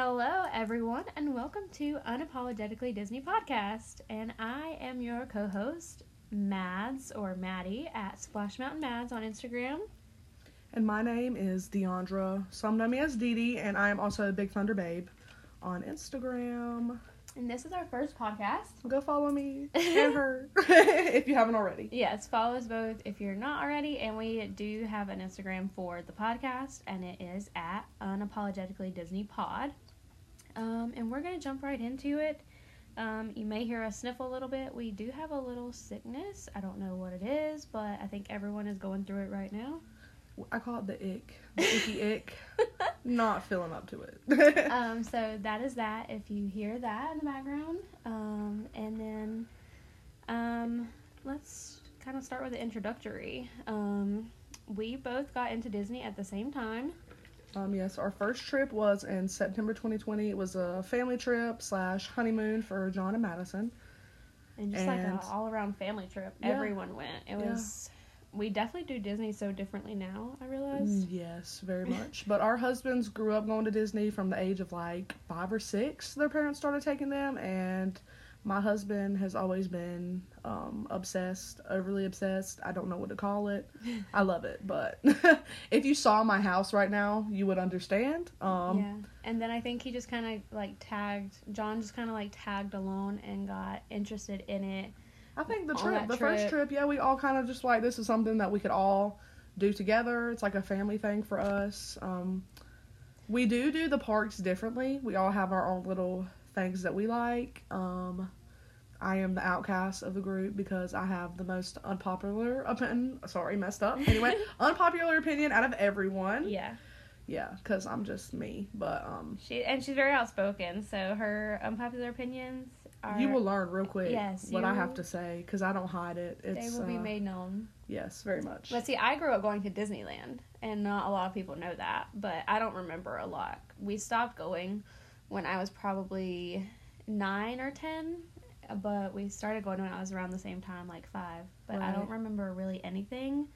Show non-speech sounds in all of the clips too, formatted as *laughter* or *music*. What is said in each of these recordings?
Hello, everyone, and welcome to Unapologetically Disney Podcast. And I am your co host, Mads or Maddie at Splash Mountain Mads on Instagram. And my name is Deandra. Some know me as Dee Dee, and I am also a Big Thunder Babe on Instagram. And this is our first podcast. Go follow me *laughs* and her *laughs* if you haven't already. Yes, follow us both if you're not already. And we do have an Instagram for the podcast, and it is at Unapologetically Disney Pod. Um, and we're going to jump right into it. Um, you may hear us sniffle a little bit. We do have a little sickness. I don't know what it is, but I think everyone is going through it right now. I call it the ick. The *laughs* icky ick. *laughs* Not feeling up to it. *laughs* um, so that is that. If you hear that in the background, um, and then um, let's kind of start with the introductory. Um, we both got into Disney at the same time. Um, yes, our first trip was in September 2020. It was a family trip slash honeymoon for John and Madison. And just like an all around family trip, Yeah. everyone went. It Yeah. was. We definitely do Disney so differently now. I realize. Mm, Yes, very much. But our husbands grew up going to Disney from the age of like five or six. Their parents started taking them, and my husband has always been um, obsessed, overly obsessed. I don't know what to call it. *laughs* I love it, but *laughs* if you saw my house right now, you would understand. Um, yeah, and then I think he just kind of like tagged. John just kind of like tagged along and got interested in it. I think the trip, the first trip. trip, yeah, we all kind of just like this is something that we could all do together. It's like a family thing for us. Um, we do do the parks differently. We all have our own little things that we like. Um, I am the outcast of the group because I have the most unpopular opinion. Sorry, messed up. Anyway, *laughs* unpopular opinion out of everyone. Yeah. Yeah, because I'm just me. But um, She and she's very outspoken, so her unpopular opinions are you will learn real quick Yes, what I have to say because I don't hide it. they It's will be uh, made known. yes, very much. But see, I grew up going to Disneyland, and not a lot of people know that. But I don't remember a lot. We stopped going when I was probably nine or ten, but we started going when I was around the same time, like five. But I don't remember really anything.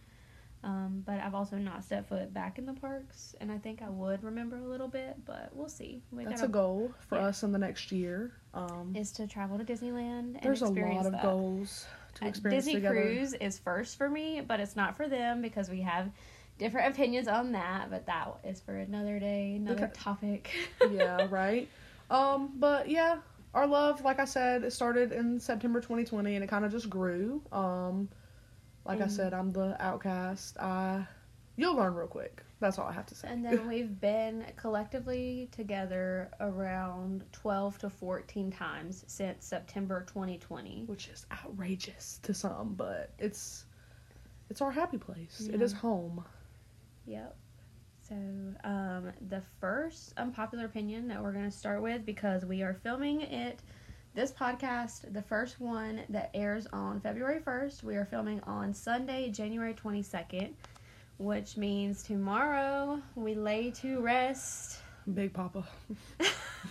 Um, but I've also not stepped foot back in the parks, and I think I would remember a little bit, but we'll see. We That's gotta- a goal for yeah. us in the next year. Um, is to travel to Disneyland and there's a lot of that. goals to Uh, Disney together. Cruise is first for me, but it's not for them because we have different opinions on that. But that is for another day, another Okay. topic. *laughs* yeah, right. Um, but yeah, our love, like I said, it started in September 2020, and it kind of just grew. Um, like I said, I'm the outcast. I, you'll learn real quick. That's all I have to say. and then *laughs* we've been collectively together around 12 to 14 times since September 2020. which is outrageous to some, but it's it's our happy place. It Yeah. is home. Yep. So, um, the first unpopular opinion that we're going to start with because we are filming it, this podcast, the first one that airs on February 1st, we are filming on Sunday, January 22nd, which means tomorrow we lay to rest. Big Papa.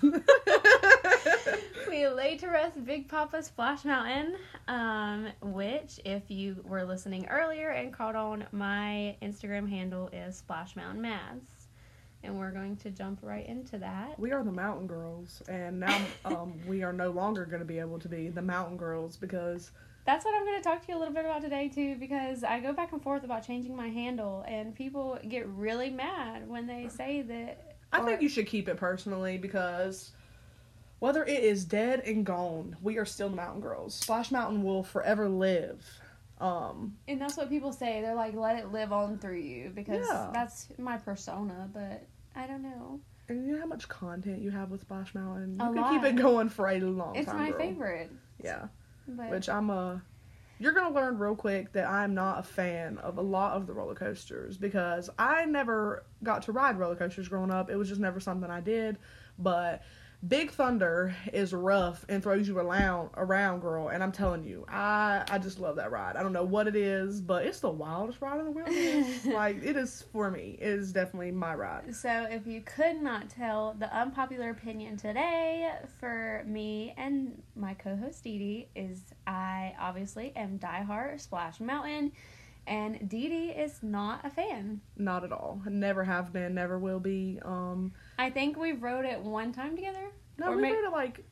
*laughs* *laughs* we lay to rest Big Papa Splash Mountain, um, which, if you were listening earlier and caught on, my Instagram handle is Splash Mountain Mads. And we're going to jump right into that. We are the mountain girls, and now *laughs* um, we are no longer going to be able to be the mountain girls because That's what I'm going to talk to you a little bit about today, too, because I go back and forth about changing my handle, and people get really mad when they say that. I or- think you should keep it personally because whether it is dead and gone, we are still the mountain girls. Splash Mountain will forever live. Um, And that's what people say. They're like, let it live on through you, because Yeah. that's my persona, but I don't know. and you know how much content you have with Splash Mountain. You A could lot. keep it going for a long It's time. It's my girl. favorite. Yeah. But Which I'm a. You're gonna learn real quick that I'm not a fan of a lot of the roller coasters because I never got to ride roller coasters growing up. It was just never something I did. But Big Thunder is rough and throws you around, around, girl. And I'm telling you, I I just love that ride. I don't know what it is, but it's the wildest ride in the wilderness. *laughs* like it is for me. It is definitely my ride. So, if you could not tell, the unpopular opinion today for me and my co host Dee Dee is I obviously am diehard Splash Mountain, and Dee Dee is not a fan. Not at all. Never have been. Never will be. Um. I think we rode it one time together. No, Or we may- rode it like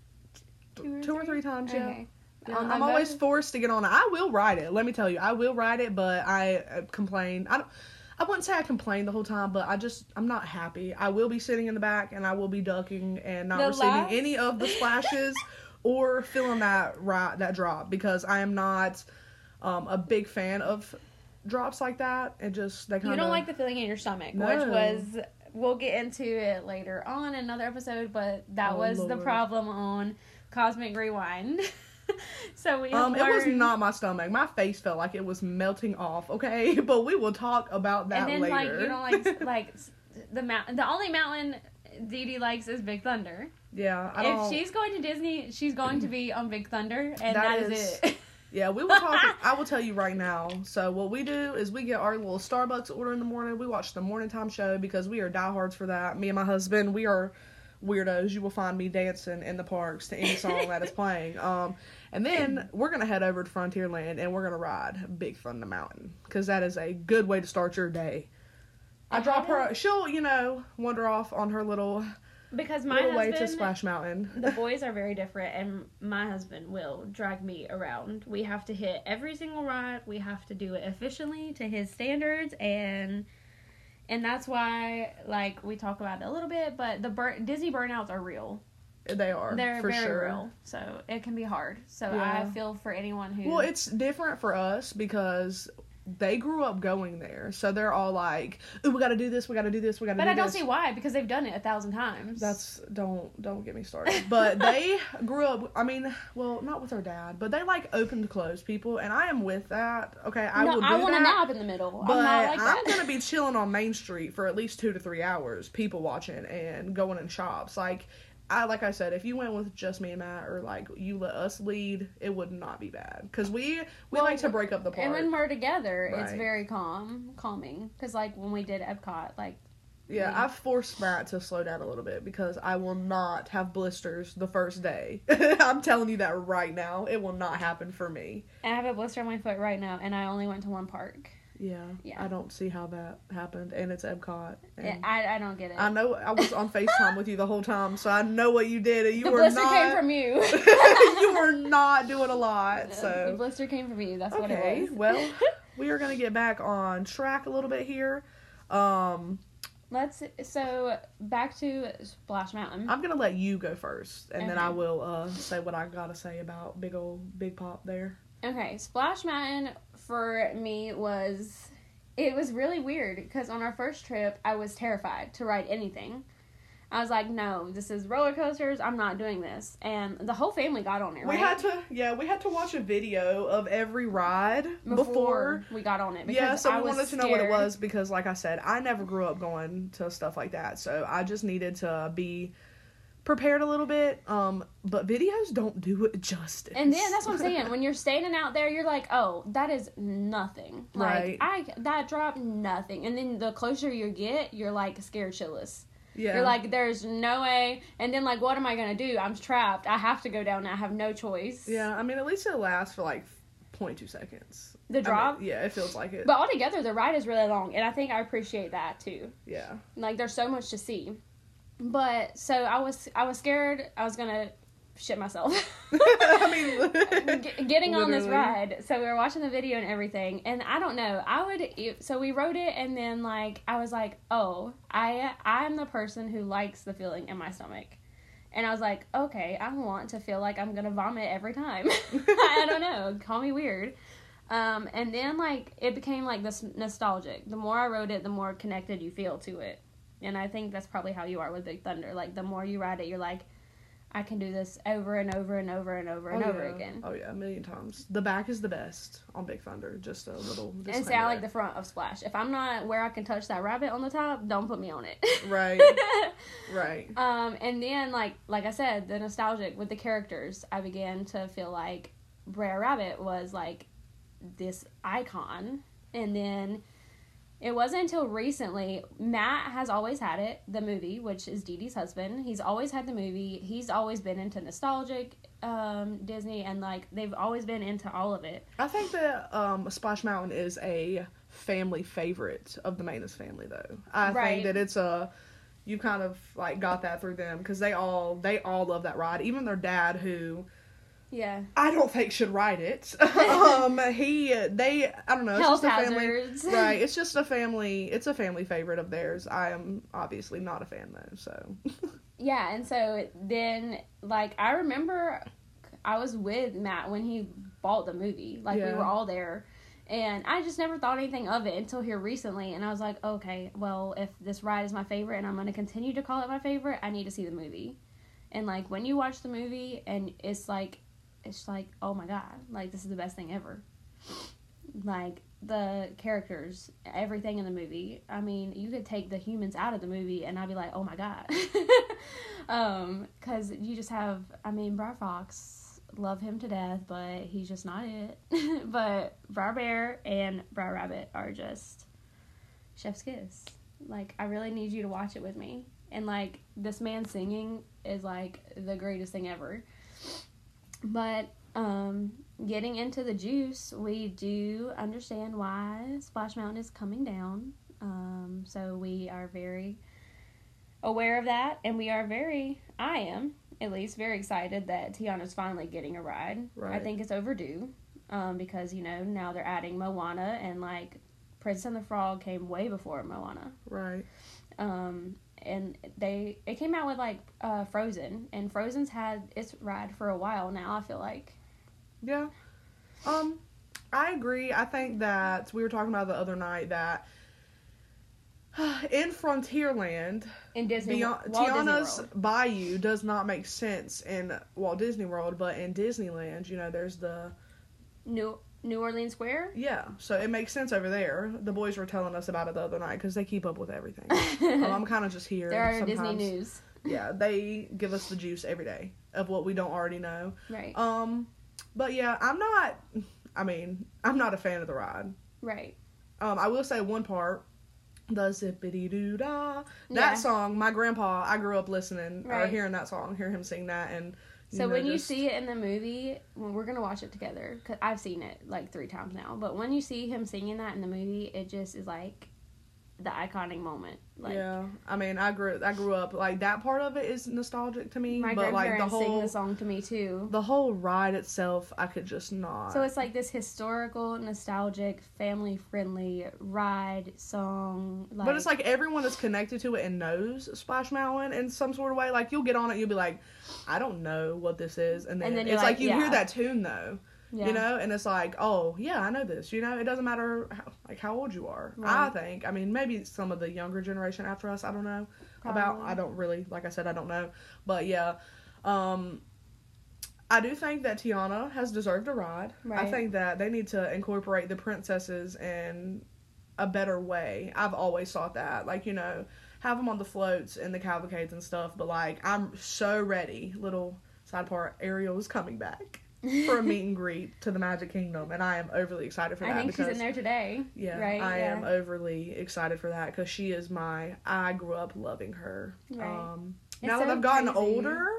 Two or two or three? three times. Yeah. Okay. I'm, Um, I'm always forced to get on it. I will ride it. Let me tell you, I will ride it, but I uh, complain. I don't. I wouldn't say I complain the whole time, but I just I'm not happy. I will be sitting in the back and I will be ducking and not The receiving last- any of the *laughs* splashes or feeling that right that drop because I am not um, a big fan of drops like that. It just they kind You don't like the feeling in your stomach, No. which was we'll get into it later on another episode, but that Oh, was the problem on Cosmic Rewind. *laughs* so we Um, it was not my stomach. My face felt like it was melting off. Okay, *laughs* but we will talk about that and then later. like you don't like like the mountain. The only mountain Dee Dee likes is Big Thunder. yeah, I If she's going to Disney, she's going to be on Big Thunder, and That that is, is- it. *laughs* Yeah, we will talk. *laughs* I will tell you right now. So what we do is we get our little Starbucks order in the morning. We watch the morning time show because we are diehards for that. Me and my husband, we are weirdos. You will find me dancing in the parks to any song that is playing. *laughs* Um, and then we're gonna head over to Frontierland and we're gonna ride Big Thunder Mountain because that is a good way to start your day. I drop her. She'll, you know, wander off on her little because my little way to Splash Mountain. *laughs* the boys are very different, and my husband will drag me around. We have to hit every single ride. We have to do it efficiently to his standards, and and that's why like we talk about it a little bit. But the bur- Disney burnouts are real. they are. They're for very sure. real, so it can be hard. So Yeah. I feel for anyone who. Well, it's different for us because they grew up going there, so they're all like, "Ooh, we got to do this, we got to do this, we got to do that. but do I don't this." see why because they've done it a thousand times. That's don't don't get me started. But they *laughs* grew up. I mean, well, not with their dad, but they like open to close people, and I am with that. Okay, I no, will I want a nap in the middle. But I'm not like I'm gonna be *laughs* chilling on Main Street for at least two to three hours, people watching and going in shops. Like I like I said, if you went with just me and Matt, or like you let us lead, it would not be bad because we we Well, like to break up the park. And when we're together, it's very calm, calming. Because like when we did Epcot, like Yeah. I've forced Matt to slow down a little bit because I will not have blisters the first day. *laughs* I'm telling you that right now. It will not happen for me. I have a blister on my foot right now, and I only went to one park. Yeah. Yeah. I don't see how that happened. And it's Epcot. I, And I don't get it. I know I was on FaceTime with you the whole time, so I know what you did. And you the were blister not came from you. *laughs* you were not doing a lot. So the blister came from you. That's what Okay. it was. Well, *laughs* we are gonna get back on track a little bit here. Um let's. So back to Splash Mountain. I'm gonna let you go first, and then I will uh, say what I gotta say about big old big pop there. Okay, Splash Mountain for me was it was really weird because on our first trip I was terrified to ride anything. I was like, no, this is roller coasters. I'm not doing this, and the whole family got on it. We right? had to, yeah, we had to watch a video of every ride before. we got on it. Yeah, so I we wanted to know what it was because, like I said, I never grew up going to stuff like that, so I just needed to be prepared a little bit. Um, but videos don't do it justice. And then that's what I'm saying. When you're standing out there, you're like, "Oh, that is nothing." Like Right. I that dropped nothing. And then the closer you get, you're like scared shitless. yeah, You're like, "There's no way." And then like, what am I gonna do? I'm trapped. I have to go down. I have no choice. yeah. I mean, at least it lasts for like 0.2 seconds. The I mean, drop. yeah, it feels like it. But altogether, the ride is really long, and I think I appreciate that too. yeah, Like, there's so much to see. But so I was, I was scared. I was gonna shit myself. *laughs* I mean, *laughs* G- getting on this ride. So we were watching the video and everything, and I don't know. I would. So we wrote it, and then like I was like, oh, I I'm the person who likes the feeling in my stomach, and I was like, okay, I want to feel like I'm gonna vomit every time. *laughs* I don't know. Call me weird. Um, and then like it became like this nostalgic. The more I wrote it, the more connected you feel to it, and I think that's probably how you are with Big Thunder. Like the more you ride it, you're like. I can do this over and over and over and over and oh, over yeah. again. Oh yeah, a million times. The back is the best on Big Thunder. Just a little. And say I like the front of Splash. If I'm not where I can touch that rabbit on the top, don't put me on it. Right. *laughs* Right. um, and then like like I said, the nostalgic with the characters, I began to feel like Brer Rabbit was like this icon. And then it wasn't until recently Matt has always had it, the movie, which is Dee Dee's husband. He's always had the movie. He's always been into nostalgic um, Disney, and like they've always been into all of it. I think that um, Splash Mountain is a family favorite of the Manus family, though. I Right. think that it's a you kind of like got that through them because they all they all love that ride. Even their dad, who Yeah. I don't think should ride it. *laughs* um, he they I don't know. It's Health just a family, hazards. *laughs* right? It's just a family. It's a family favorite of theirs. I am obviously not a fan though. So *laughs* Yeah, and so then like I remember I was with Matt when he bought the movie. Like we were all there. And I just never thought anything of it until here recently and I was like, "Okay, well, if this ride is my favorite and I'm going to continue to call it my favorite, I need to see the movie." And like when you watch the movie and it's like it's like, "Oh my god, like this is the best thing ever." Like the characters, everything in the movie. I mean, you could take the humans out of the movie, and I'd be like, "Oh my god," *laughs* um, because you just have. I mean, Brer Fox, love him to death, but he's just not it. *laughs* but Brer Bear and Brer Rabbit are just chef's kiss. Like, I really need you to watch it with me. And like, this man singing is like the greatest thing ever. But um getting into the juice, we do understand why Splash Mountain is coming down. Um, so we are very aware of that, and we are very, I am at least, very excited that Tiana's finally getting a ride. I think it's overdue um, because, you know, now they're adding Moana, and like Princess and the Frog came way before Moana. right, Um, and they it came out with like uh, Frozen, and Frozen's had its ride for a while now. I feel like yeah. Um, I agree. I think that we were talking about the other night that *sighs* in Frontierland, in Disney, Beyond, Disney Tiana's World. Bayou does not make sense in Walt Disney World, but in Disneyland, you know, there's the New New Orleans Square. yeah, so it makes sense over there. The boys were telling us about it the other night because they keep up with everything. um, *laughs* I'm kind of just here. there are. Disney news, Yeah, they give us the juice every day of what we don't already know. right? Um, but yeah, I'm not. I mean, I'm not a fan of the ride. right. Um, I will say one part, the zippity doo dah. Yeah. That song, my grandpa, I grew up listening or hearing that song, hear him sing that, and So when you see it in the movie, well, we're gonna watch it together because I've seen it like three times now. But when you see him singing that in the movie, it just is like the iconic moment. Like yeah, I mean, I grew, I grew up like that part of it is nostalgic to me, my but like the grandparents sing whole, the song to me too. the whole ride itself, I could just not. So it's like this historical, nostalgic, family friendly ride song. Like, but it's like everyone that's connected to it and knows Splash Mountain in some sort of way. Like you'll get on it, you'll be like, I don't know what this is, and then, And then it's like, like, you yeah. hear that tune though, yeah. you know, and it's like, oh yeah, I know this. You know, it doesn't matter how, like how old you are. I think. I mean, maybe some of the younger generation after us. I don't know about. I don't really, like I said, I don't know, but yeah. Um, I do think that Tiana has deserved a ride. I think that they need to incorporate the princesses in a better way. I've always thought that, like you know, have them on the floats and the cavalcades and stuff. But like, I'm so ready. Little side part: Ariel is coming back for a *laughs* meet and greet to the Magic Kingdom, and I am overly excited for that. I think because she's in there today. yeah, right? I yeah. am overly excited for that because she is my. I grew up loving her. Right. Um, now that I've gotten crazy. older,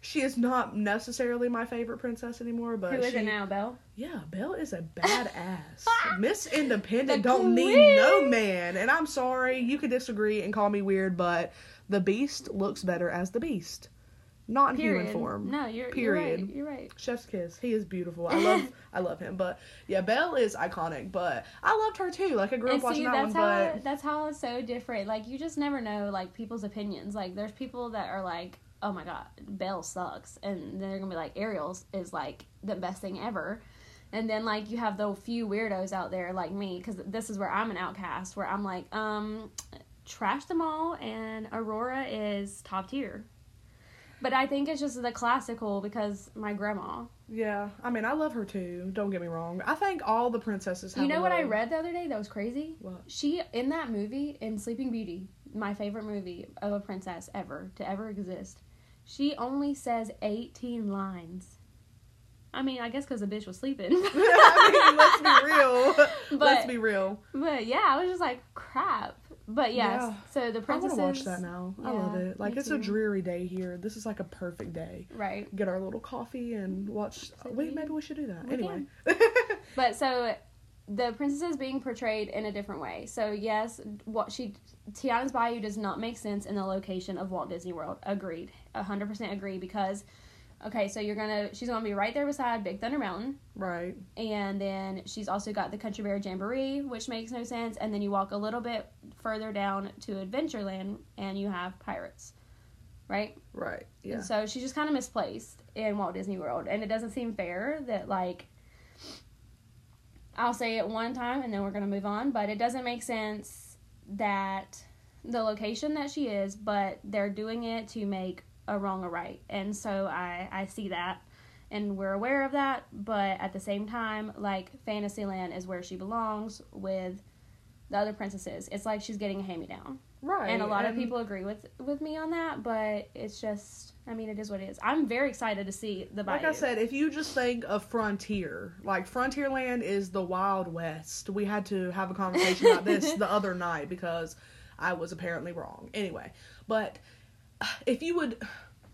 she is not necessarily my favorite princess anymore. But Who is she, it now, Belle? Yeah, Belle is a *laughs* badass. Miss Independent The don't need no man, and I'm sorry you could disagree and call me weird, but the Beast looks better as the Beast, not in Period. human form. No, you're Period. You're right. You're right. Chef's kiss. He is beautiful. I *laughs* love I love him. But yeah, Belle is iconic. But I loved her too. Like I grew And up watching see, that that's one. how But that's how it's so different. Like you just never know like people's opinions. Like there's people that are like, "Oh my god, Belle sucks," and then they're gonna be like, "Ariel's is like the best thing ever." And then like you have the few weirdos out there like me, because this is where I'm an outcast, where I'm like, um, trash them all, and Aurora is top tier. But I think it's just the classical because my grandma. yeah, I mean I love her too. Don't get me wrong. I think all the princesses. Have You know what I read the other day that was crazy? What? She in that movie in Sleeping Beauty, my favorite movie of a princess ever to ever exist. She only says 18 lines. I mean, I guess because the bitch was sleeping. *laughs* I mean, let's be real. *laughs* let's be real. but yeah, I was just like, crap. But yes, Yeah. so the princess I want to watch that now. I love it. Like it's a dreary day here. This is like a perfect day. Right. Get our little coffee and watch. Wait, maybe we should do that. We anyway. *laughs* But so the princess is being portrayed in a different way. So yes, what she Tiana's Bayou does not make sense in the location of Walt Disney World. Agreed, hundred percent agree. Because okay, so you're gonna she's gonna be right there beside Big Thunder Mountain, Right. and then she's also got the Country Bear Jamboree, which makes no sense. And then you walk a little bit further down to Adventureland, and you have pirates, right? Right. Yeah. And so she's just kind of misplaced in Walt Disney World, and it doesn't seem fair that like I'll say it one time and then we're gonna move on, but it doesn't make sense that the location that she is, but they're doing it to make a wrong or right, and so I I see that. And we're aware of that, but at the same time, like Fantasyland is where she belongs with the other princesses. It's like she's getting a hand me down Right. and a lot of people agree with with me on that but it's just i mean it is what it is i'm very excited to see the bayou Like I said, if you just think of Frontier, like Frontierland is the Wild West. We had to have a conversation about this *laughs* the other night because I was apparently wrong. Anyway, but if you would,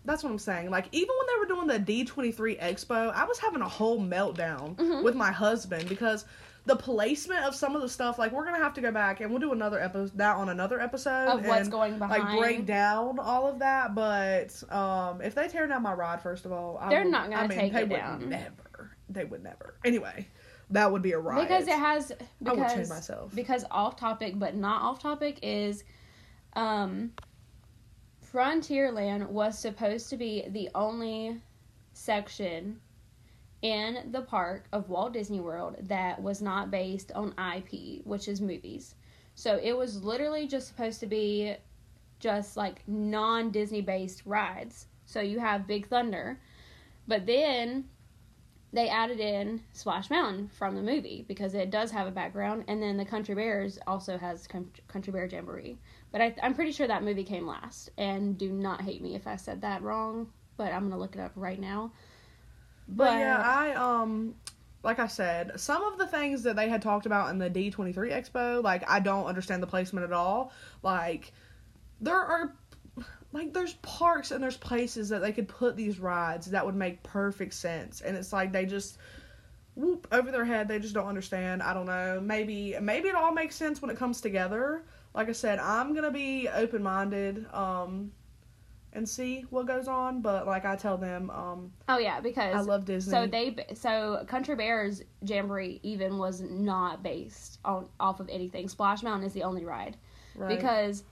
that's what I'm saying. Like even when they were doing the D23 Expo, I was having a whole meltdown Mhm. with my husband because the placement of some of the stuff, like we're gonna have to go back and we'll do another episode that on another episode of what's and, going behind like break down all of that. But um, if they tear down my rod first of all, They're would- not gonna I mean, take they it would down. Never, they would never. Anyway, that would be a riot. because it has I would change because myself. because off topic but not off topic is um frontierland was supposed to be the only section in the park of Walt Disney World that was not based on IP, which is movies. So it was literally just supposed to be just like non Disney based rides. So you have Big Thunder, but then they added in Splash Mountain from the movie because it does have a background, and then the Country Bears also has Country Bear Jamboree. But I, I'm pretty sure that movie came last, and do not hate me if I said that wrong. But I'm gonna look it up right now. But yeah, I um like I said, some of the things that they had talked about in the D23 Expo, like I don't understand the placement at all. Like there are like there's parks and there's places that they could put these rides that would make perfect sense and it's like they just whoop over their head they just don't understand i don't know maybe maybe it all makes sense when it comes together like i said i'm gonna be open-minded um and see what goes on but like i tell them um oh yeah, because i love disney So they so Country Bears Jamboree even was not based on off of anything. Splash Mountain is the only ride right. because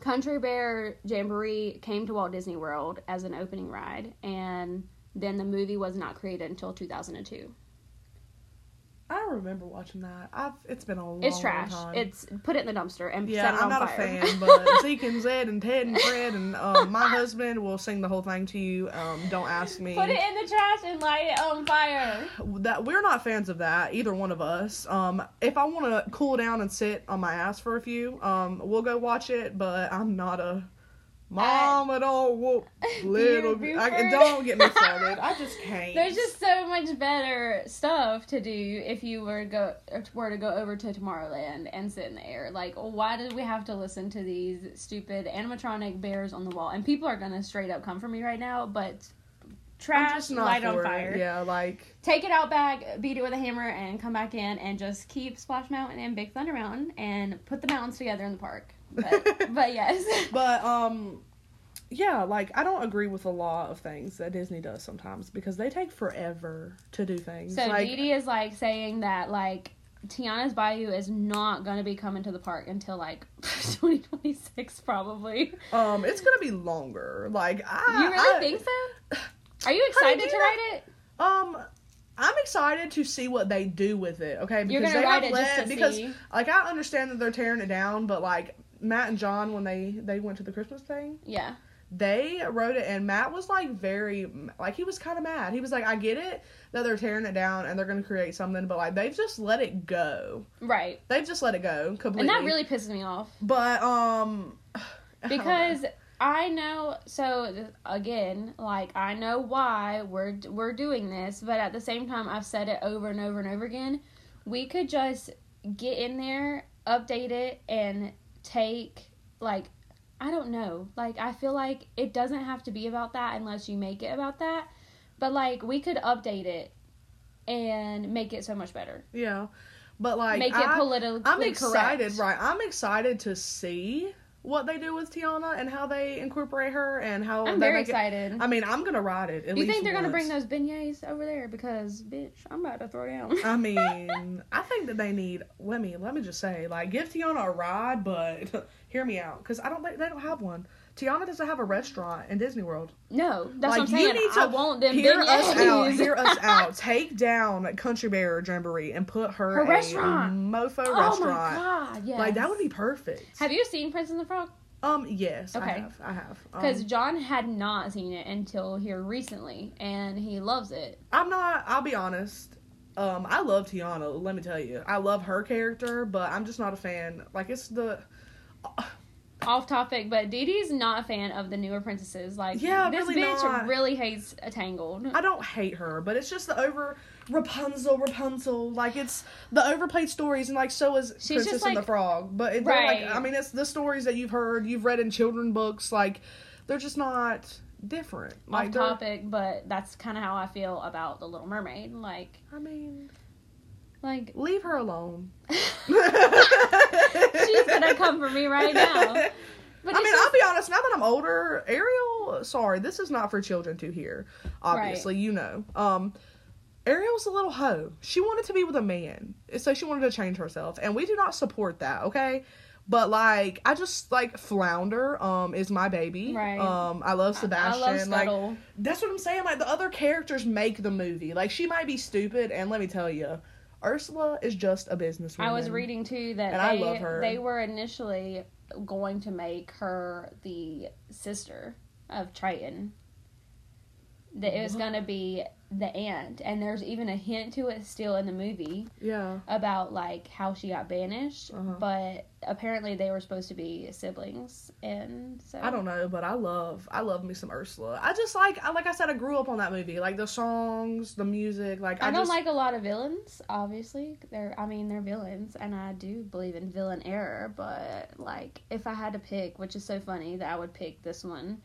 Country Bear Jamboree came to Walt Disney World as an opening ride, and then the movie was not created until 2002. I don't remember watching that. I've it's been a long, time. It's long trash. time. It's put it in the dumpster and yeah, set it I'm on not fire. a fan, *laughs* but Zeke and Zed and Ted and Fred and um, my husband will sing the whole thing to you. Um, don't ask me. Put it in the trash and light it on fire. that we're not fans of that either one of us. Um, if I want to cool down and sit on my ass for a few, um, we'll go watch it. But I'm not a mama. don't whoop *laughs* little. I, don't get me started. I just *laughs* can't. There's just so much better stuff to do if you were to go were to go over to Tomorrowland and sit in the air. Like, why did we have to listen to these stupid animatronic bears on the wall? And people are gonna straight up come for me right now, but trash, light on for it. fire. Yeah, like Take it out back, beat it with a hammer, and come back in and just keep Splash Mountain and Big Thunder Mountain and put the mountains together in the park. But, but yes. *laughs* But um yeah, like I don't agree with a lot of things that Disney does sometimes because they take forever to do things. So like Dee Dee is like saying that like Tiana's Bayou is not gonna be coming to the park until like *laughs* 2026 probably. um it's going to be longer. Like I you really I- think so? *sighs* Are you excited do to ride it? Um I'm excited to see what they do with it, okay? Because You're gonna they have it just let- to because see. like I understand that they're tearing it down, but like Matt and John when they they went to the Christmas thing, Yeah. they wrote it and Matt was like very like he was kind of mad. He was like I get it that they're tearing it down and they're going to create something, but like they've just let it go. Right. They've just let it go completely. And that really pisses me off. But um know. *sighs* because I know so again like I know why we're we're doing this but at the same time I've said it over and over and over again we could just get in there update it and take like I don't know like I feel like it doesn't have to be about that unless you make it about that but like we could update it and make it so much better yeah. But like, Make it I, politically I'm excited, correct. right? I'm excited to see what they do with Tiana and how they incorporate her and how I'm they very make it- excited. I mean, I'm gonna ride it. At you think they're gonna bring those beignets over there? Because bitch, I'm about to throw down. I *laughs* mean, I think that they need. Let me let me just say, like, give Tiana a ride, but *laughs* hear me out, because I don't think they don't have one. Tiana doesn't have a restaurant in Disney World. no, that's like, what I'm saying. I want them hear us out. Hear us out. *laughs* Take down Country Bear Jamboree and put her, Her a restaurant. mofo oh restaurant. my god, yes. Like that would be perfect. Have you seen Prince and the Frog? Um, yes, I Okay. have. I have. Because Um, John had not seen it until here recently, and he loves it. I'm not. I'll be honest. Um, I love Tiana. Let me tell you, I love her character, but I'm just not a fan. Like it's the. Off topic, but Dee Dee's not a fan of the newer princesses. Like, Yeah, this really bitch not. really hates a Tangled. I don't hate her, but it's just the over Rapunzel, Rapunzel. Like it's the overplayed stories, and like so is She's Princess just and the Frog. But it's like Right. I mean, it's the stories that you've heard, you've read in children books. Like they're just not different. Like Off topic, but that's kind of how I feel about the Little Mermaid. Like, I mean, like leave her alone. *laughs* *laughs* she's gonna come for me right now. But I mean, just- I'll be honest. Now that I'm older, Ariel. Sorry, this is not for children to hear. Obviously, you know. Um, Ariel's a little hoe. She wanted to be with a man, so she wanted to change herself, and we do not support that. Okay. But like, I just like Flounder. Um, is my baby. Right. Um, I love Sebastian. I Sebastian. love like, that's what I'm saying. Like the other characters make the movie. Like she might be stupid, and let me tell you, Ursula is just a businesswoman. I was reading too that And they I love her. they were initially going to make her the sister of Triton. That it was gonna be the aunt, and there's even a hint to it still in the movie Yeah. about like how she got banished. Uh-huh. But apparently they were supposed to be siblings, and so I don't know, but I love I love me some Ursula. I just like I like I said I grew up on that movie. Like the songs, the music, like I, I, don't just like a lot of villains. Obviously, they're I mean they're villains, and I do believe in villain error. But like, if I had to pick, which is so funny that I would pick this one,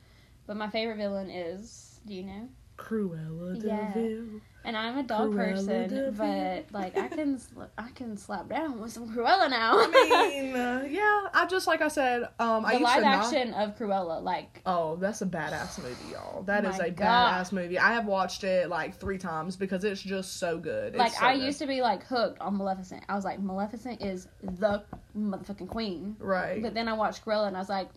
but my favorite villain is do you know? Cruella Yeah. de Vil. And I'm a dog Cruella person, de but like I can *laughs* I can slap down with some Cruella now. I mean, uh, *laughs* yeah, I just like I said, um I the used live to not- action of Cruella, like Oh, that's a badass movie, y'all. That is a God. badass movie. I have watched it like three times because it's just so good. It's like so I good. used to be like hooked on Maleficent. I was like Maleficent is the motherfucking queen. Right. But then I watched Cruella and I was like,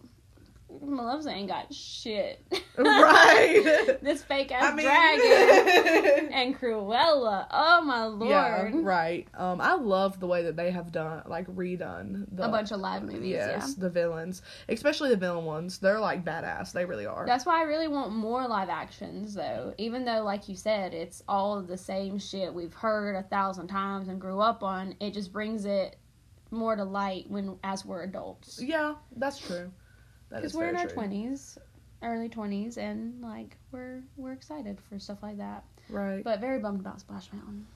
Maleficent ain't got shit. right. *laughs* this fake ass I mean dragon *laughs* and Cruella. Oh my lord. Yeah, right. Um, I love the way that they have done, like redone the A bunch of live movies, Yes, yeah. the villains, especially the villain ones. They're like badass. They really are. That's why I really want more live actions though. Even though like you said, it's all the same shit we've heard a thousand times and grew up on, it just brings it more to light when as we're adults. yeah, that's true. Because we're in our twenties, early twenties, and like we're we're excited for stuff like that. Right. But very bummed about Splash Mountain.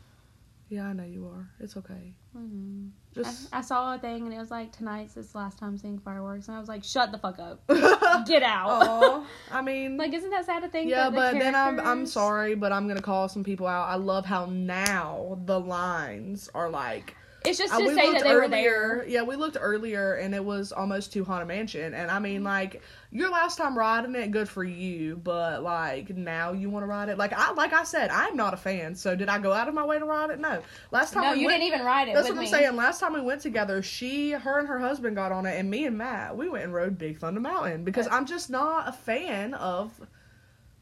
yeah, I know you are. It's okay. Mhm. Just. I, I saw a thing and it was like tonight's its last time seeing fireworks, and I was like, shut the fuck up, *laughs* get out. I *laughs* mean, like, isn't that sad to think? yeah, that the but then I'm I'm sorry, but I'm gonna call some people out. I love how now the lines are like It's just Uh, to we say that they were earlier. there. Yeah, we looked earlier, and it was almost to Haunted Mansion. And I mean, like your last time riding it, good for you. But like now, you want to ride it. Like I, like I said, I'm not a fan. So did I go out of my way to ride it? No. Last time No, we you went, didn't even ride it That's what I'm saying. Last time we went together, she, her, and her husband got on it, and me and Matt, we went and rode Big Thunder Mountain because I'm just not a fan of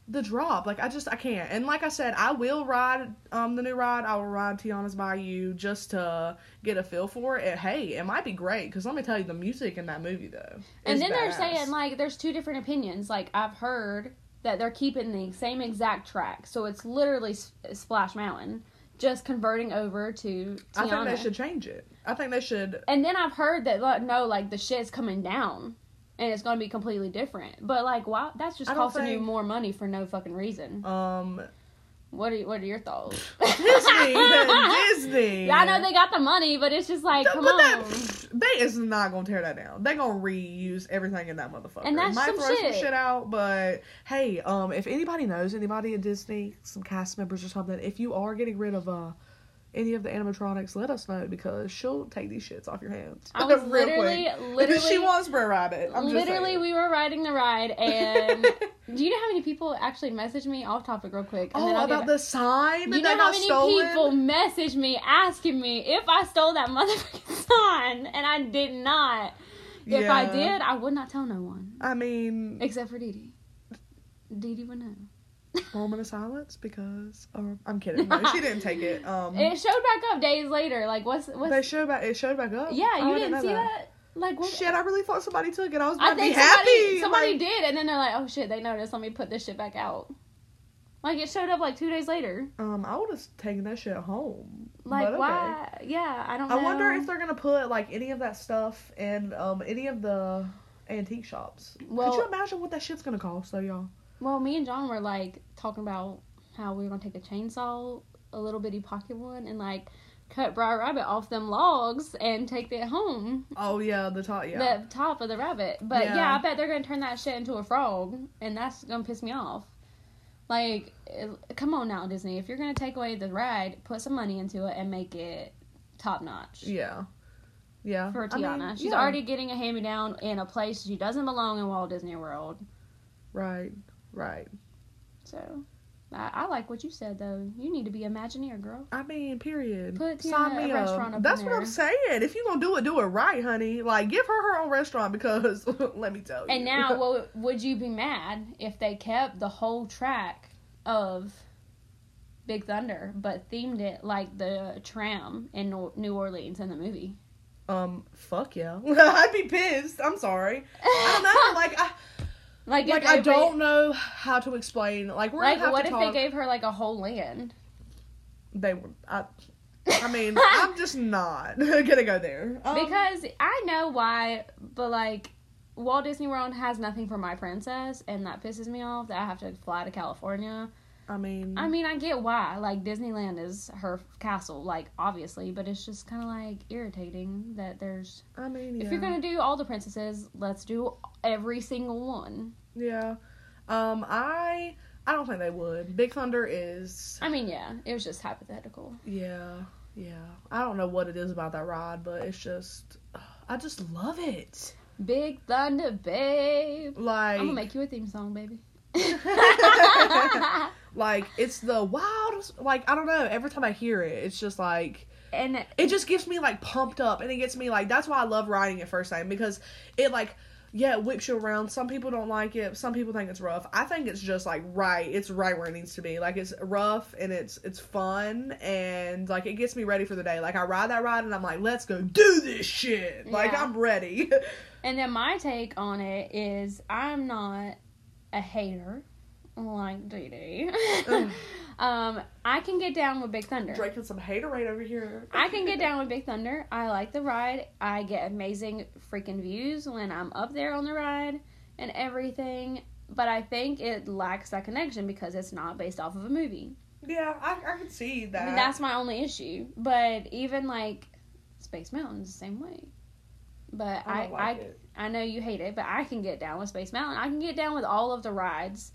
the drop. Like I just I can't. And like I said, I will ride um the new ride. I will ride Tiana's Bayou just to get a feel for it. Hey, it might be great because let me tell you, the music in that movie though. And then they're saying like there's two different opinions. Like I've heard that they're keeping the same exact track, so it's literally S- Splash Mountain, just converting over to Tiana. I think they should change it. I think they should. And then I've heard that like, no, like the shit's coming down, and it's gonna be completely different. But like, wow, that's just costing you more money for no fucking reason. Um, What are what are your thoughts? *laughs* *laughs* Disney, Disney. Yeah, I know they got the money, but it's just like, come that- on. they is not gonna tear that down. They gonna reuse everything in that motherfucker. And that's Might some throw shit. some shit out, but hey, um, if anybody knows anybody at Disney, some cast members or something, if you are getting rid of uh any of the animatronics, let us know because she'll take these shits off your hands. I *laughs* was Real literally, quick. literally, she wants Brer Rabbit. I'm literally, we were riding the ride, and *laughs* do you know how many people actually messaged me off topic real quick? And oh, I'll get about the sign You know how many stolen? people messaged me asking me if I stole that *laughs* motherfucking sign, and I did not. If I did, I would not tell no one I mean, except for Dee Dee. Dee Dee would know. Moment of silence because um, I'm kidding. *laughs* She didn't take it. Um, It showed back up days later. Like what's what's? they showed back. It showed back up. yeah, you I didn't see that. Like what? Shit, I really thought somebody took it. I was about I to be happy. somebody like, did, and then they're like, "Oh shit, they noticed. Let me put this shit back out." Like it showed up like two days later. Um, I would have taken that shit home. Like okay. why? Yeah, I don't. I know. wonder if they're gonna put like any of that stuff in um any of the antique shops. Well- Could you imagine what that shit's gonna cost, though, y'all? Well, me and John were like talking about how we were gonna take a chainsaw, a little bitty pocket one, and like cut Brer Rabbit off them logs and take it home. Oh yeah, the top. Yeah. The top of the rabbit. But yeah. Yeah. I bet they're gonna turn that shit into a frog, and that's gonna piss me off. Like, come on now, Disney. If you're gonna take away the ride, put some money into it and make it top notch. yeah. Yeah. For I mean, Tiana, she's yeah. already getting a hand me down in a place she doesn't belong in Walt Disney World. right. Right. So, I, I like what you said though. You need to be a Imagineer, girl. I mean, period. Put Sign me restaurant up. That's what I'm saying. If you gonna do it, do it right, honey. Like, give her her own restaurant because *laughs* let me tell you. And now, *laughs* well, would you be mad if they kept the whole track of Big Thunder, but themed it like the tram in New Orleans in the movie? um, fuck yeah, *laughs* I'd be pissed. I'm sorry. I don't know. Like, I, Like, like I don't know how to explain. Like, we're Like, what if talk. they gave her like a whole land? they were. I, I mean, *laughs* I'm just not *laughs* gonna go there Um, because I know why, but like Walt Disney World has nothing for my princess, and that pisses me off that I have to fly to California. I mean, I mean, I get why. Like Disneyland is her castle, like obviously, but it's just kind of like irritating that there's. I mean, yeah. If you're gonna do all the princesses, let's do every single one. yeah. Um, I I don't think they would. Big Thunder is I mean, yeah, it was just hypothetical. yeah, yeah. I don't know what it is about that ride, but it's just I just love it. Big Thunder, babe. Like I'm gonna make you a theme song, baby. *laughs* like it's the wildest like I don't know, every time I hear it, it's just like and it just gets me like pumped up and it gets me like that's why I love riding it first time because it like yeah, it whips you around. Some people don't like it. Some people think it's rough. I think it's just like right. It's right where it needs to be. Like it's rough and it's it's fun and like it gets me ready for the day. Like I ride that ride and I'm like, let's go do this shit. Like Yeah. I'm ready. *laughs* And then my take on it is I'm not a hater like Dee Dee. *laughs* Um, I can get down with Big Thunder. Drinking some haterade over here. I can get down with Big Thunder. I like the ride. I get amazing freaking views when I'm up there on the ride and everything. But I think it lacks that connection because it's not based off of a movie. Yeah, I I can see that. I mean, that's my only issue. But even like Space Mountain the same way. But I I like I. I know you hate it, but I can get down with Space Mountain. I can get down with all of the rides.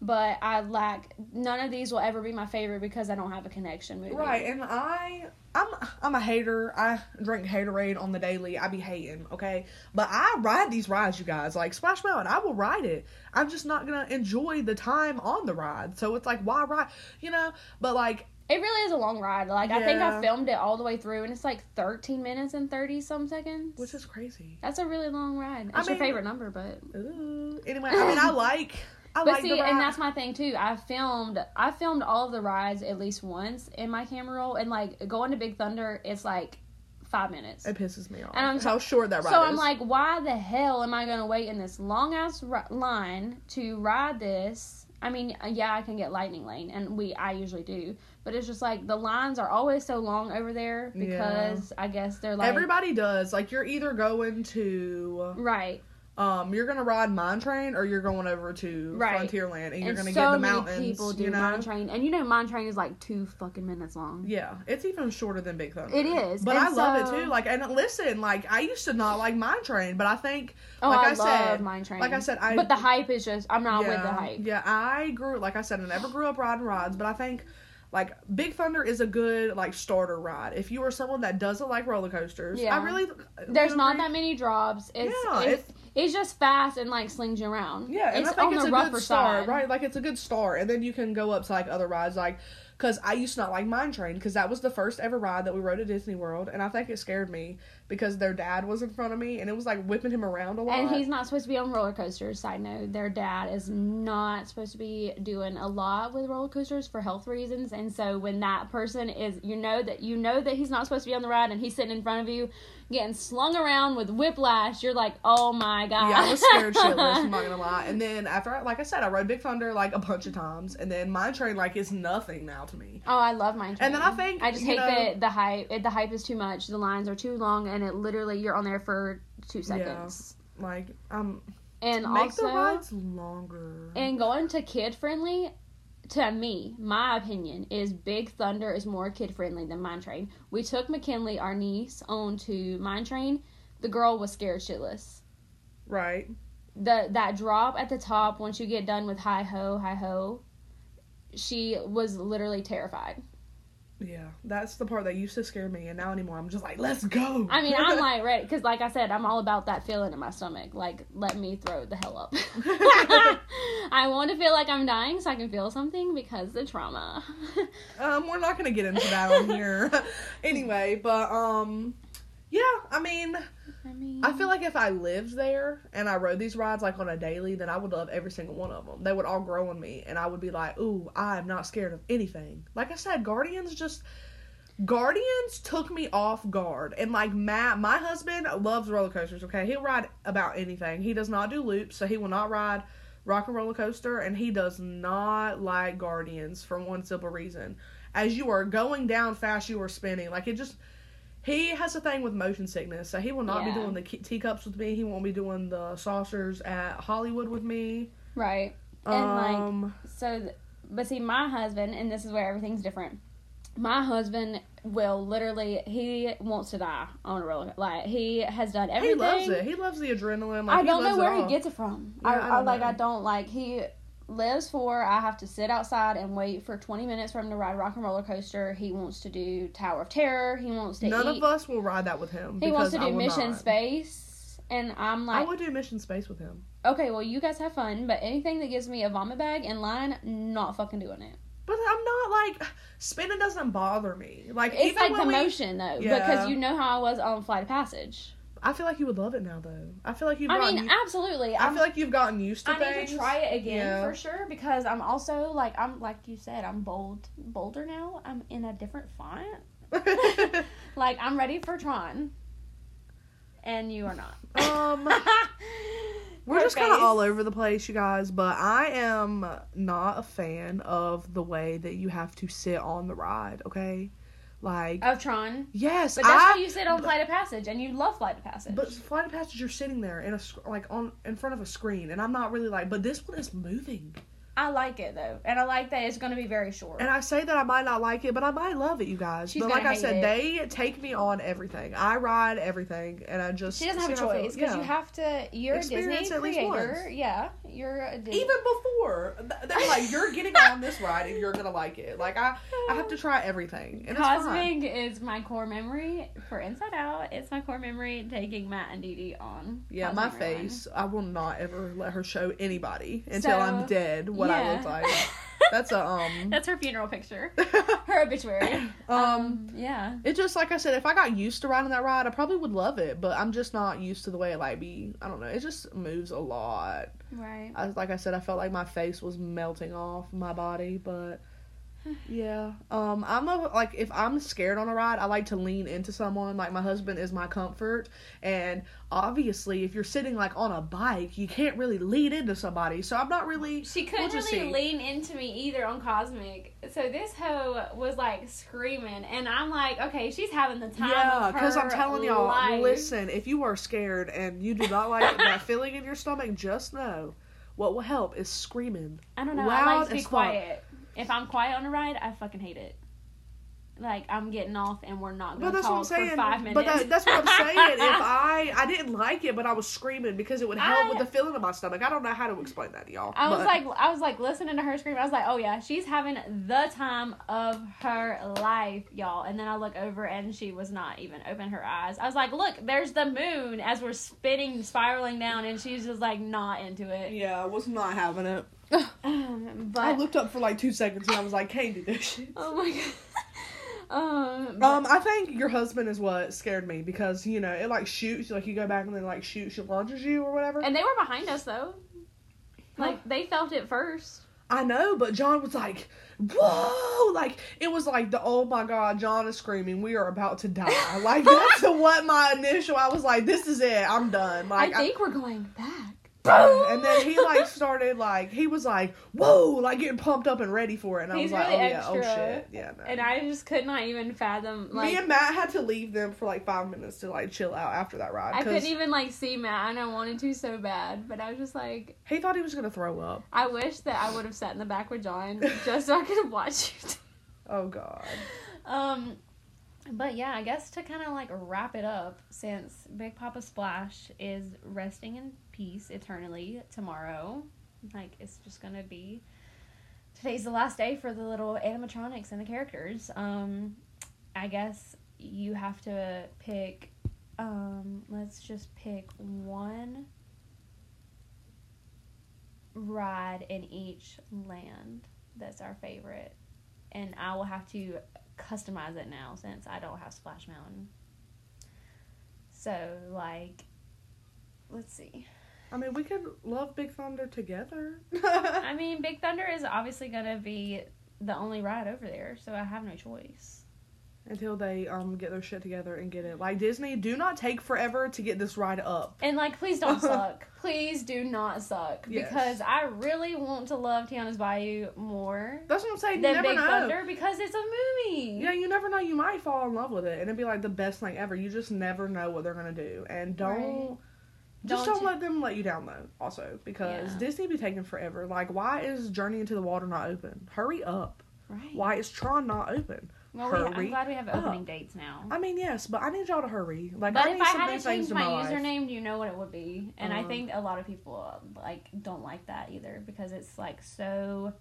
But I lack none of these will ever be my favorite because I don't have a connection movie. Right, and I I'm I'm a hater. I drink haterade on the daily. I be hating, okay? But I ride these rides, you guys. Like Splash Mountain, I will ride it. I'm just not gonna enjoy the time on the ride. So it's like why ride you know? But like It really is a long ride. Like I think I filmed it all the way through and it's like 13 minutes and 30 some seconds. which is crazy. That's a really long ride. I It's your mean- favorite number, but Ooh. Anyway, I mean I *laughs* like I But like see, the ride. and that's my thing too. I filmed, I filmed all of the rides at least once in my camera roll, and like going to Big Thunder, it's like five minutes. it pisses me off. And I'm how short that ride So is. I'm like, why the hell am I gonna wait in this long ass ri- line to ride this? I mean, uh, yeah, I can get Lightning Lane, and we I usually do, but it's just like the lines are always so long over there because I guess they're like Everybody does. Like you're either going to right. Um you're gonna ride Mine Train or you're going over to Right. Frontierland and you're gonna so get the many mountains. people do you know? Mine Train, and you know Mine Train is like two fucking minutes long. Yeah, it's even shorter than Big Thunder. It is, but and I love it too. Like, and listen, like I used to not like Mine Train, but I think, Oh, like I, I, love said, Mine Train. like I said, I but the hype is just I'm not yeah, with the hype. Yeah, I grew like I said, I never grew up riding rides, but I think like Big Thunder is a good like starter ride. If you are someone that doesn't like roller coasters, Yeah. I really There's not that many drops. It's Yeah, it's, it's just fast and like slings you around. Yeah, and it's I think on it's the a rougher good start, side. right? Like it's a good start, and then you can go up to like other rides, like because I used to not like Mine Train because that was the first ever ride that we rode at Disney World, and I think it scared me because their dad was in front of me, and it was like whipping him around a lot. And he's not supposed to be on roller coasters. Side note: their dad is not supposed to be doing a lot with roller coasters for health reasons. And so when that person is, you know that you know that he's not supposed to be on the ride, and he's sitting in front of you, getting slung around with whiplash. You're like, oh my god! Yeah, I was scared shitless. I'm not gonna *laughs* lie. And then after, like I said, I rode Big Thunder like a bunch of times, and then Mine Train like is nothing now to me. Oh, I love mine. Train. And then I think, I just hate know- that the hype. It, the hype is too much. The lines are too long, and it literally you're on there for two seconds. Yeah, Like um, And make also, the rides longer. and going to kid friendly. To me, my opinion is Big Thunder is more kid friendly than Mine Train. We took McKinley, our niece, on to Mine Train. The girl was scared shitless. right. the that drop at the top once you get done with hi ho hi ho she was literally terrified Yeah, that's the part that used to scare me, and now anymore, I'm just like, let's go. i mean i'm *laughs* like ready because like i said i'm all about that feeling in my stomach like let me throw the hell up *laughs* *laughs* i want to feel like i'm dying so i can feel something because the trauma Um, we're not gonna get into that on here. anyway, but um, yeah, I mean, i mean I feel like if I lived there and I rode these rides like on a daily, then I would love every single one of them. They would all grow on me, and I would be like, ooh, I'm not scared of anything. Like I said, Guardians just. Guardians took me off guard. And like Matt, my husband loves roller coasters, okay? He'll ride about anything. He does not do loops, so he will not ride rock and roller coaster and he does not like Guardians for one simple reason. As you are going down fast, you are spinning. Like it just he has a thing with motion sickness, so he will not Yeah. be doing the teacups with me. He won't be doing the saucers at Hollywood with me. right and like um, So, th- but see, my husband, and this is where everything's different. My husband will literally, he wants to die on a roller. Like he has done everything. he loves it. He loves the adrenaline. Like, I don't know where he gets it from. Yeah, I, I I, like. know. I don't like. He lives for. I have to sit outside and wait for twenty minutes for him to ride rock and roller coaster. He wants to do Tower of Terror. He wants to None eat. of us will ride that with him. he wants to do Mission not. Space, and I'm like. I would do Mission Space with him. okay, well, you guys have fun, but anything that gives me a vomit bag in line, not fucking doing it. But I'm not like spinning doesn't bother me. Like It's even like the we, motion though, Yeah. because you know how I was on Flight of Passage. I feel like you would love it now though. I feel like you've I mean, u- absolutely. I I'm, feel like you've gotten used to I things. need to try it again Yeah. for sure because I'm also like I'm like you said I'm bold bolder now. I'm in a different font. *laughs* Like I'm ready for Tron, and you are not. um, *laughs* we're just kind of all over the place, you guys. But I am not a fan of the way that you have to sit on the ride. Okay, like of Tron. yes, But that's I. how you sit on Flight of Passage, and you love Flight of Passage. but Flight of Passage, you're sitting there in a like on in front of a screen, and I'm not really like. But this one is moving, I like it though, and I like that it's going to be very short. and I say that I might not like it, but I might love it, you guys. She's but like gonna I said, it. they take me on everything. I ride everything, and I just she doesn't have a see how I feel. choice because Yeah. you have to. You're a Disney at least creator. once. Yeah, you're a Disney. even before they're like *laughs* you're getting on this ride and you're gonna like it like i i have to try everything and it's fine. Cosmic is my core memory for Inside Out. It's my core memory taking Matt and Dee Dee on. yeah my Cosmic Rewind. face i will not ever let her show anybody until i'm dead what i look yeah. like *laughs* that's a um That's her funeral picture. *laughs* Her obituary. um yeah. it just like i said if i got used to riding that ride i probably would love it but i'm just not used to the way it like be i don't know it just moves a lot Right. I, like i said i felt like my face was melting off my body but yeah um i'm a like if i'm scared on a ride i like to lean into someone like my husband is my comfort and obviously if you're sitting like on a bike you can't really lean into somebody so i'm not really She couldn't We'll really lean into me either on Cosmic. So this hoe was like screaming, and I'm like, okay, she's having the time. yeah because i'm telling y'all life. listen if you are scared and you do not like that feeling in your stomach just know what will help is screaming I don't know. I loud like to be quiet. If I'm quiet on a ride, I fucking hate it. like I'm getting off and we're not what I'm talk saying. for five minutes. But that, that's what I'm saying. if *laughs* I I didn't like it, but I was screaming because it would help I- with the feeling in my stomach. I don't know how to explain that to y'all. I was like, I was like listening to her scream. I was like, oh yeah, she's having the time of her life, y'all. And then I look over and she was not even open her eyes. I was like, look, there's the moon as we're spinning, spiraling down, and she's just like not into it. yeah, I was not having it. Um, I looked up for like two seconds and I was like, can't do this shit. oh my god. *laughs* Um, but- Um, I think your husband is what scared me because you know it like shoots like you go back and then like shoots, it launches you or whatever. and they were behind us though. Like they felt it first. I know, but John was like, "Whoa!" Like it was like the oh my god, John is screaming, "We are about to die!" Like *laughs* that's what my initial. I was like, "This is it. I'm done." Like I think we're going back. I- and then he like started like he was like, "Whoa!" Like getting pumped up and ready for it, and I He's was like, really "Oh yeah, oh shit, yeah." No. And I just could not even fathom like Me and Matt had to leave them for like five minutes to like chill out after that ride I couldn't even like see Matt and I wanted to so bad, but I was just like he thought he was gonna throw up. I wish that I would have sat in the back with John just so I could watch you. Oh god. um but yeah, I guess to kind of like wrap it up since Big Papa Splash is resting in peace eternally tomorrow. Like it's just to be today's the last day for the little animatronics and the characters. Um I guess you have to pick um let's just pick one ride in each land that's our favorite and I will have to customize it now since I don't have Splash Mountain. So like let's see. I mean, we could love Big Thunder together. I mean Big Thunder is obviously gonna be the only ride over there, so I have no choice. Until they um get their shit together and get it. Like Disney, do not take forever to get this ride up. And like, please don't *laughs* suck. Please do not suck Yes. because I really want to love Tiana's Bayou more That's what I'm saying. You than never Big know. Thunder because it's a movie. Yeah, you never know. You might fall in love with it, and it'd be like the best thing ever. You just never know what they're gonna do, and don't. Right. Just Don't don't, you- let them let you down though. Also, because Yeah. Disney be taking forever. Like, why is Journey into the Water not open? Hurry up! Right. Why is Tron not open? Well, we, I'm Hurry glad we have up. opening dates now. I mean, yes, but I need y'all to hurry. Like, But I if need I some had to change my, my username, do you know what it would be? And I Uh. think a lot of people like don't like that either because it's like so.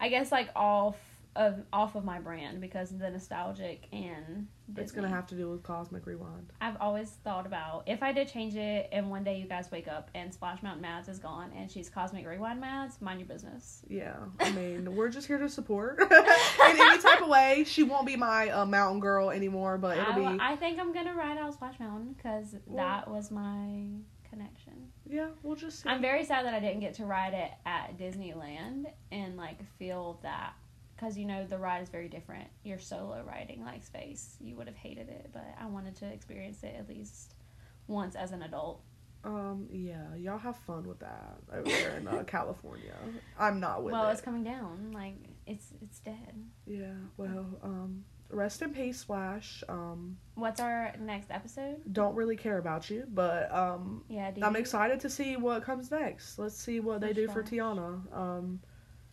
I guess like off of off of my brand because the nostalgic and It's gonna have to do with Cosmic Rewind. I've always thought about if I did change it and one day you guys wake up and Splash Mountain Mads is gone and she's Cosmic Rewind Mads, mind your business. Yeah, I mean, we're just here to support *laughs* in any type of way. She won't be my uh, mountain girl anymore, but it'll I, be I think I'm gonna ride out Splash Mountain because Well- that was my connection. yeah. We'll just see. I'm very sad that I didn't get to ride it at Disneyland and like feel that because you know the ride is very different. You're solo riding like space. You would have hated it, but I wanted to experience it at least once as an adult. Um, yeah, y'all have fun with that over there in uh, *laughs* California. I'm not with well, it. it's coming down. Like it's it's dead. Yeah, well, um, rest in peace, Splash. Um, What's our next episode? don't really care about you, but um, Yeah, I'm you- excited to see what comes next. Let's see what they do for Tiana. Um,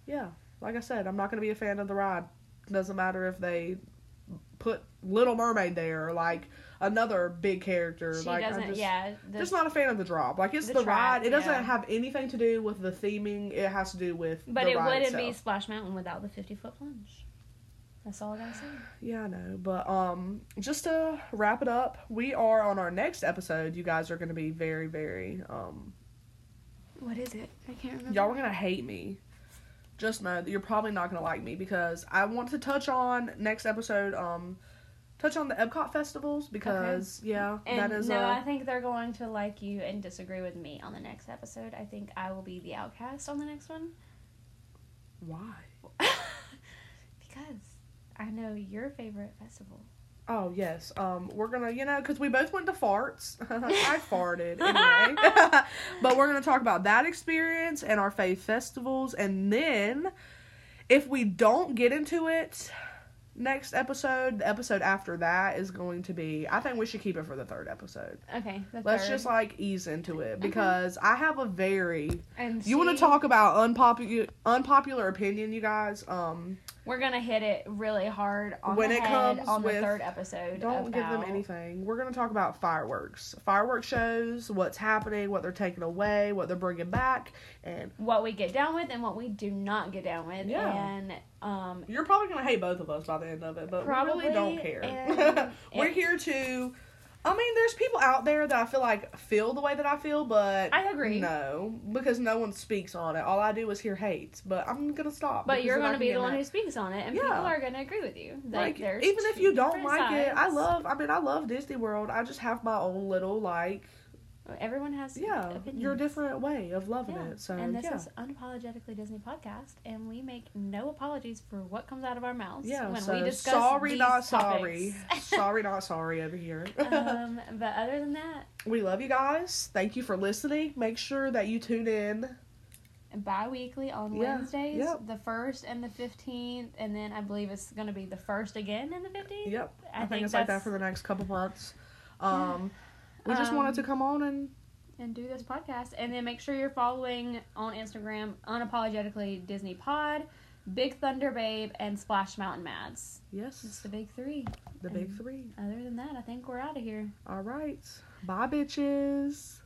yeah, like I said, I'm not gonna be a fan of the ride. Doesn't matter if they put Little Mermaid there or like another big character. She like doesn't. I'm just, yeah, the- just not a fan of the drop. Like it's The the, track, ride. It doesn't yeah. have anything to do with the theming. It has to do with. but the it wouldn't be. Splash Mountain without the 50 foot plunge. That's all I gotta say. Yeah, I know. But um just to wrap it up, we are on our next episode. You guys are gonna be very, very um What is it? I can't remember. y'all are gonna hate me. Just know that you're probably not gonna like me because I want to touch on next episode, um touch on the Epcot festivals because yeah, And that is no, uh I think they're going to like you and disagree with me on the next episode. I think I will be the outcast on the next one. why? *laughs* because I know your favorite festival. Oh yes, um, we're gonna, you know, because we both went to farts. *laughs* I farted *laughs* anyway, *laughs* but we're gonna talk about that experience and our fave festivals, and then if we don't get into it next episode, the episode after that is going to be. I think we should keep it for the third episode. Okay, Let's third. just like ease into it because I have a very. and You want to talk about unpopular unpopular opinion, you guys? Um, we're gonna hit it really hard on When the it head comes on the third episode. Don't give them anything. We're going to talk about fireworks. Fireworks shows, what's happening, what they're taking away, what they're bringing back, and what we get down with and what we do not get down with. Yeah. And um you're probably going to hate both of us by the end of it, but Probably, we really don't care. *laughs* We're if- here to I mean, there's people out there that I feel like feel the way that I feel, but I agree. No, because no one speaks on it. All I do is hear hate, but I'm gonna stop. But you're to be the one mad. who speaks on it, and Yeah. people are to agree with you. Like, like there's even if you don't like it, I love. I mean, I love Disney World. I just have my own little like Everyone has yeah, opinions. your different way of loving Yeah. it. So and this yeah, is unapologetically Disney podcast, and we make no apologies for what comes out of our mouths yeah. when so we discuss sorry, these not topics. sorry, *laughs* sorry, not sorry over here. *laughs* um, but other than that, we love you guys. Thank you for listening. Make sure that you tune in. bi-weekly on Yeah, Wednesdays, yep. the first and the fifteenth, and then I believe it's going to be the first again and the fifteenth. Yep, I, I think, think it's like that for the next couple months. Um, we just wanted to Um, come on and and do this podcast. And then make sure you're following on Instagram unapologetically Disney Pod, Big Thunder Babe, and Splash Mountain Mads. Yes. It's the big three. the big three. Other than that, I think we're out of here. All right, bye, bitches.